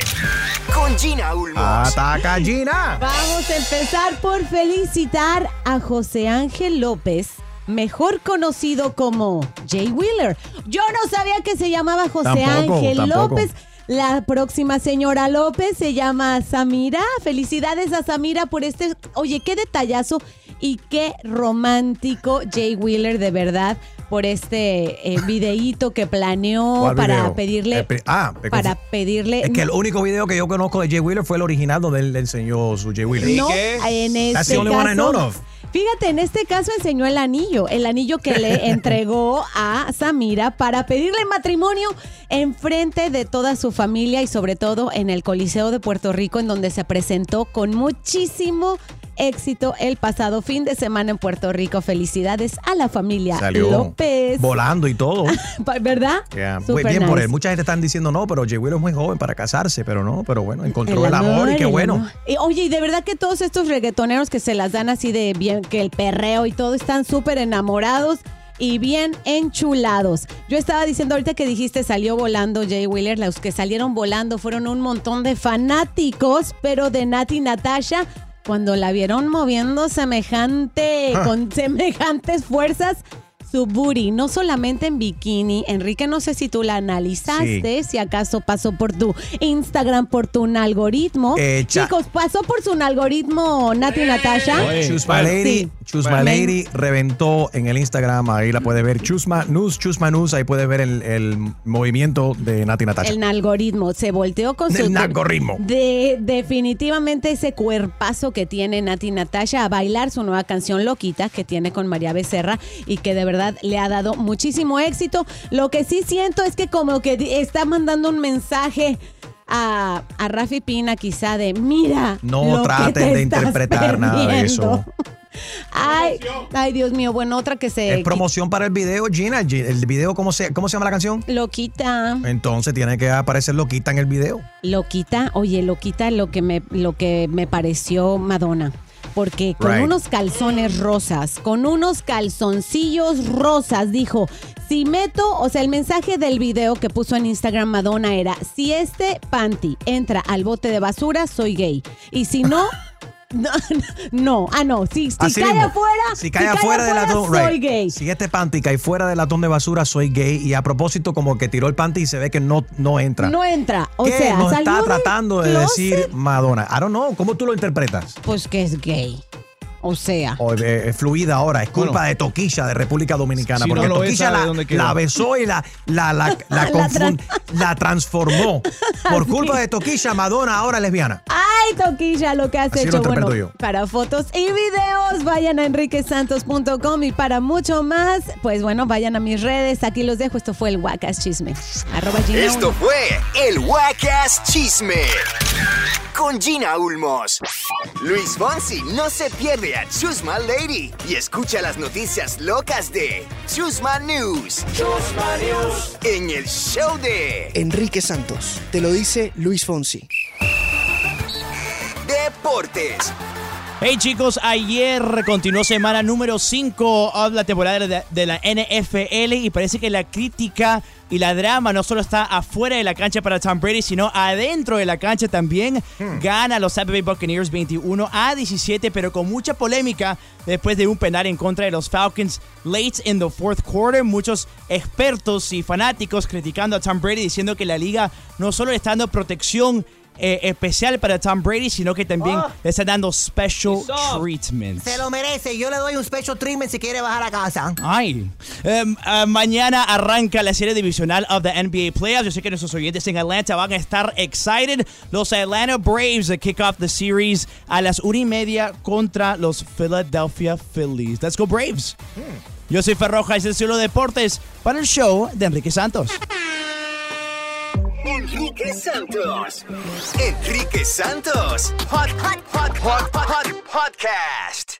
con Gina Ulmos. Ataca Gina. Vamos a empezar por felicitar a José Ángel López, mejor conocido como Jay Wheeler. Yo no sabía que se llamaba José Tampoco, Ángel tampoco. López. La próxima señora López se llama Samira. Felicidades a Samira por este. Oye, qué detallazo y qué romántico Jay Wheeler, de verdad. por este eh, videíto que planeó ¿Cuál para video? pedirle pri- ah, para pedirle Es que el único video que yo conozco de Jay Wheeler fue el original donde él le enseñó su Jay Wheeler. No, en este That's the only one I know of. Fíjate, en este caso enseñó el anillo, el anillo que le entregó a Samira para pedirle matrimonio en frente de toda su familia y sobre todo en el Coliseo de Puerto Rico, en donde se presentó con muchísimo éxito el pasado fin de semana en Puerto Rico. Felicidades a la familia Salió López. volando y todo. ¿Verdad? Yeah. Muy bien por él. Mucha gente están diciendo no, pero Jay Wheeler es muy joven para casarse, pero no, pero bueno, encontró El el, amor, y qué bueno. amor. Oye, y de verdad que todos estos reggaetoneros que se las dan así de bien, que el perreo y todo, están súper enamorados y bien enchulados. Yo estaba diciendo ahorita que dijiste salió volando Jay Wheeler, los que salieron volando fueron un montón de fanáticos, pero de Nati Natasha. Cuando la vieron moviendo semejante, Ah. con semejantes fuerzas, su booty, no solamente en bikini. Enrique, no sé si tú la analizaste, si acaso pasó por tu Instagram, por tu algoritmo. Eh, Chicos, pasó por su algoritmo Nati Natasha. Chusma Lady, Sí. Chusma Lady reventó en el Instagram, ahí la puede ver. Chusma News, Chusma News, ahí puede ver el, el movimiento de Nati Natasha. El algoritmo se volteó con su. El algoritmo. De, definitivamente ese cuerpazo que tiene Nati Natasha a bailar su nueva canción Loquita que tiene con María Becerra y que de verdad le ha dado muchísimo éxito. Lo que sí siento es que como que está mandando un mensaje a, a Rafi Pina quizá de mira. No traten te de interpretar nada de perdiendo". eso. Ay, ay, Dios mío. Bueno, otra que se. Es promoción para el video, Gina. El, el video, ¿cómo se, ¿cómo se llama la canción? Loquita. Entonces tiene que aparecer loquita en el video. Loquita, oye, Loquita, lo que me, lo que me pareció Madonna. Porque con Right. unos calzones rosas, con unos calzoncillos rosas, dijo, si meto, o sea, el mensaje del video que puso en Instagram Madonna era, si este panty entra al bote de basura, soy gay. Y si no, no, no, ah, no, si, si Así cae mismo. afuera, Si cae afuera del latón, soy right. gay. Si este panty cae fuera del latón de basura, soy gay. Y a propósito, como que tiró el panty y se ve que no, no entra. No entra, o ¿Qué sea, nos está tratando de closet, decir Madonna? I don't know. ¿Cómo tú lo interpretas? Pues que es gay. O sea. O, eh, es fluida ahora, es culpa Bueno. de Toquilla de República Dominicana. Si porque Toquilla la, besó y la, la, la, la, La confun- la transformó. Por culpa de Toquilla, Madonna ahora es lesbiana. Ay, Toquilla, lo que has Así hecho. Bueno, yo. para fotos y videos, vayan a enriquesantos.com y para mucho más, pues bueno, vayan a mis redes. Aquí los dejo. Esto fue el Wacas Chisme. Arroba Gina Esto Ulmos. fue el Wacas Chisme con Gina Ulmos. Luis Fonsi no se pierde a Chusma Lady y escucha las noticias locas de Chusma News. Chusma News. En el show de Enrique Santos, te lo dice Luis Fonsi. Deportes. Hey chicos, ayer continuó semana número 5 de la temporada de, de la NFL y parece que la crítica y la drama no solo está afuera de la cancha para Tom Brady, sino adentro de la cancha también. Gana los Tampa Bay Buccaneers 21 a 17, pero con mucha polémica después de un penal en contra de los Falcons late in the fourth quarter. Muchos expertos y fanáticos criticando a Tom Brady diciendo que la liga no solo le está dando protección eh, especial para Tom Brady, sino que también Oh. le está dando special treatment. Se lo merece. Yo le doy un special treatment si quiere bajar a casa. Ay. Em, ah, mañana arranca la serie divisional of the NBA Playoffs. Yo sé que nuestros oyentes en Atlanta van a estar excited. Los Atlanta Braves kick off the series a las una y media contra los Philadelphia Phillies. Let's go Braves. Yo soy Ferroja y es el Deportes para el show de Enrique Santos. Enrique Santos. Enrique Santos. Hot, hot, hot, hot, hot, podcast.